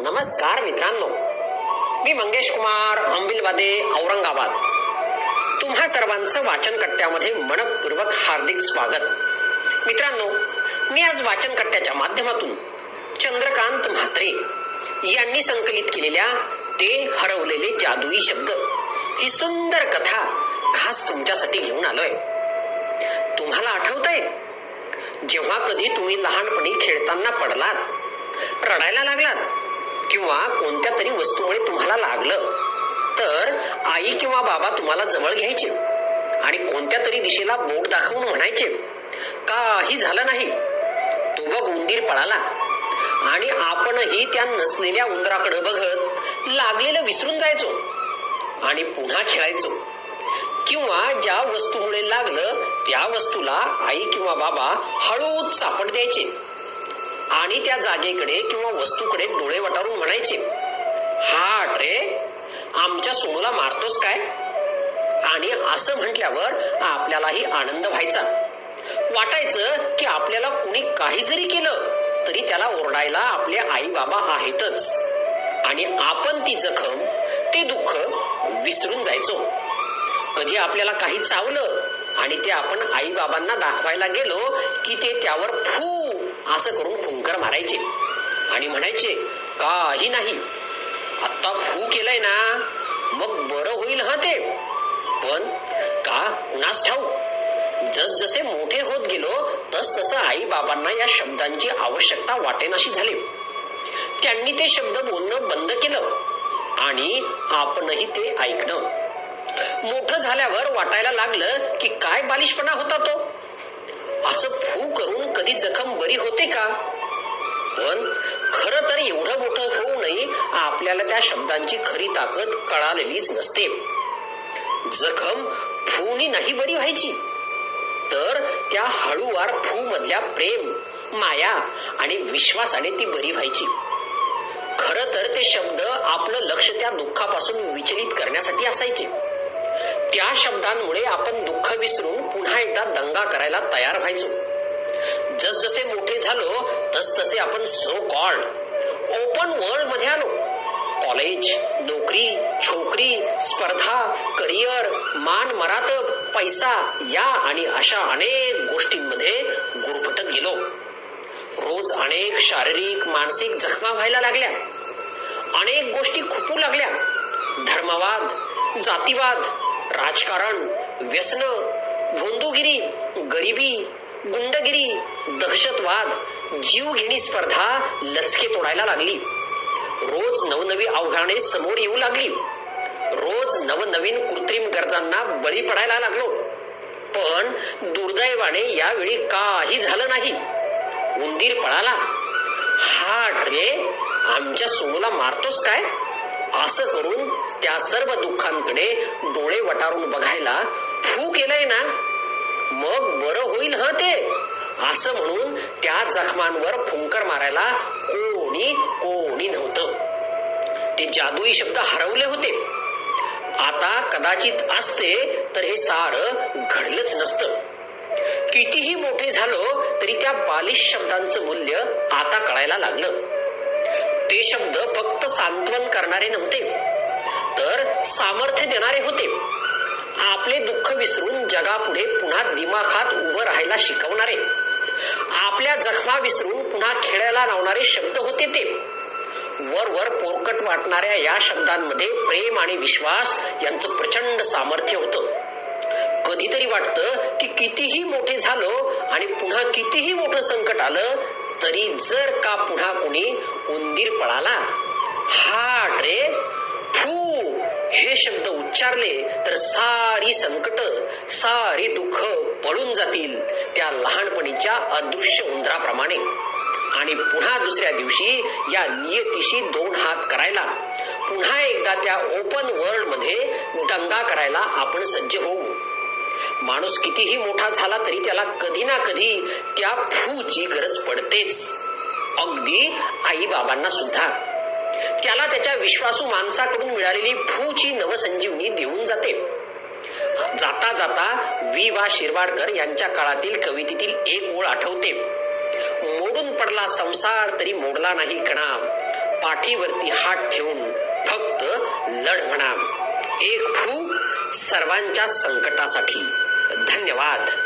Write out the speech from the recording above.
नमस्कार मित्रांनो. मी मंगेश कुमार अंबिलवादे औरंगाबाद. तुम्हा सर्वांचं वाचन कट्ट्यामध्ये मनपूर्वक हार्दिक स्वागत. मित्रांनो मी आज वाचन कट्ट्याच्या माध्यमातून चंद्रकांत म्हात्रे यांनी संकलित केलेल्या ते हरवलेले जादुई शब्द ही सुंदर कथा खास तुमच्यासाठी घेऊन आलोय. तुम्हाला आठवतंय? जेव्हा कधी तुम्ही लहानपणी खेळताना पडलात रडायला लागलात किंवा कोणत्या तरी वस्तूमुळे तुम्हाला लागलं तर आई किंवा बाबा तुम्हाला जवळ घ्यायचे आणि कोणत्या तरी दिशेला बोट दाखवून म्हणायचे काही झालं नाही. तो बघ उंदीर पळाला. आणि आपणही त्या नसलेल्या उंदराकडे बघत लागलेलं विसरून जायचो आणि पुन्हा खेळायचो. किंवा ज्या वस्तूमुळे लागलं त्या वस्तूला आई किंवा बाबा हळूच सापड द्यायचे. आणि त्या जागेकडे किंवा वस्तूकडे डोळे वटारून म्हणायचे हाट रे आमच्या सोनूला मारतोस काय? आणि असं म्हटल्यावर आपल्यालाही आनंद व्हायचा. वाटायचं की आपल्याला कुणी काही जरी केलं तरी त्याला ओरडायला आपले आई बाबा आहेतच. आणि आपण ती जखम ते दुःख विसरून जायचो. कधी आपल्याला काही चावलं आणि ते आपण आई बाबांना दाखवायला गेलो की ते त्यावर फू असं करून फुंकर मारायचे. आणि म्हणायचे काही नाही. आत्ता फू केलंय ना मग बरं होईल हा ते. पण का कुणास ठाऊ? जसजसे मोठे होत गेलो तस तसं आई बाबांना या शब्दांची आवश्यकता वाटेनाशी झाली. त्यांनी ते शब्द बोलणं बंद केलं आणि आपणही ते ऐकणं. मोठं झाल्यावर वाटायला लागलं की काय बालिशपणा होता तो. असं फू करून कधी जखम बरी होते का? पण खर तर एवढं मोठं होऊनही आपल्याला त्या शब्दांची खरी ताकद कळालेलीच नसते. जखम फूनी नाही बरी व्हायची. तर त्या हळूवार फू मधल्या प्रेम माया आणि विश्वासाने ती बरी व्हायची. खर तर ते शब्द आपलं लक्ष त्या दुःखापासून विचलित करण्यासाठी असायचे. त्या शब्दांमुळे आपण दुःख विसरून एकदा दंगा करायला तयार व्हायचो. जसजसे मोठे झालो तस तसे आपण सो कॉल्ड ओपन वर्ल्डमध्ये आलो. कॉलेज नोकरी छोकरी स्पर्धा करिअर मान मरातब पैसा या आणि अशा अनेक गोष्टींमध्ये गुरफटत गेलो. रोज अनेक शारीरिक मानसिक जखमा व्हायला लागल्या. अनेक गोष्टी खुपू लागल्या. धर्मवाद जातीवाद राजकारण व्यसन भोंदूगिरी गरिबी गुंडगिरी दहशतवाद जीवघेणी स्पर्धा लचके तोडायला लागली. रोज नवनवी आव्हाने समोर येऊ लागली. रोज नवनवीन कृत्रिम गरजांना बळी पडायला लागलो. पण दुर्दैवाने यावेळी काही झालं नाही. उंदीर पळाला. हा रे आमच्या सोनूला मारतोस काय? असं करून त्या सर्व दुःखांकडे डोळे वटारून बघायला केलंय ना मग बरं होईल ह ते. असं म्हणून त्या जखमांवर फुंकर मारायला कोणी कोणी नव्हतं. ते जादुई शब्द हरवले होते. आता कदाचित असते तर हे सार घडलंच नसतं. कितीही मोठे झालो तरी त्या बालिश शब्दांचं मूल्य आता कळायला लागलं. ते शब्द फक्त सांत्वन करणारे नव्हते तर सामर्थ्य देणारे होते. आपले दुःख विसरून जगापुढे पुन्हा दिमाखात उभं राहायला शिकवणारे. आपल्या जखमा विसरून पुन्हा खेळायला लावणारे शब्द होते ते. वर वर पोरकट वाटणाऱ्या या शब्दांमध्ये प्रेम आणि विश्वास यांचं प्रचंड सामर्थ्य होतं. कधीतरी वाटतं की कितीही मोठे झालो आणि पुन्हा कितीही मोठं संकट आलं तरी जर का पुन्हा कुणी उंदीर पळाला हा रे हे शब्द उच्चारले तर सारी संकट सारी दुःख पळून जातील त्या लहानपणीच्या अदृश्य उंदराप्रमाणे. आणि पुन्हा दुसऱ्या दिवशी या नियतीशी दोन हात करायला. पुन्हा एकदा त्या ओपन वर्ल्डमध्ये दंगा करायला आपण सज्ज होऊ. माणूस कितीही मोठा झाला तरी त्याला कधी ना कधी त्या फूची गरज पडतेच. अगदी आई बाबांना सुद्धा. त्याला त्याच्या विश्वासू माणसाकडून मिळालेली भूची नवसंजीवनी देऊन जाते. जाता जाता वि वा शिरवाडकर यांच्या काळातील कवितेतील एक ओळ आठवते. मोडून पडला संसार तरी मोडला नाही कणा. पाठीवरती हात ठेवून फक्त लढ म्हणा. एक फू सर्वांच्या संकटासाठी. धन्यवाद.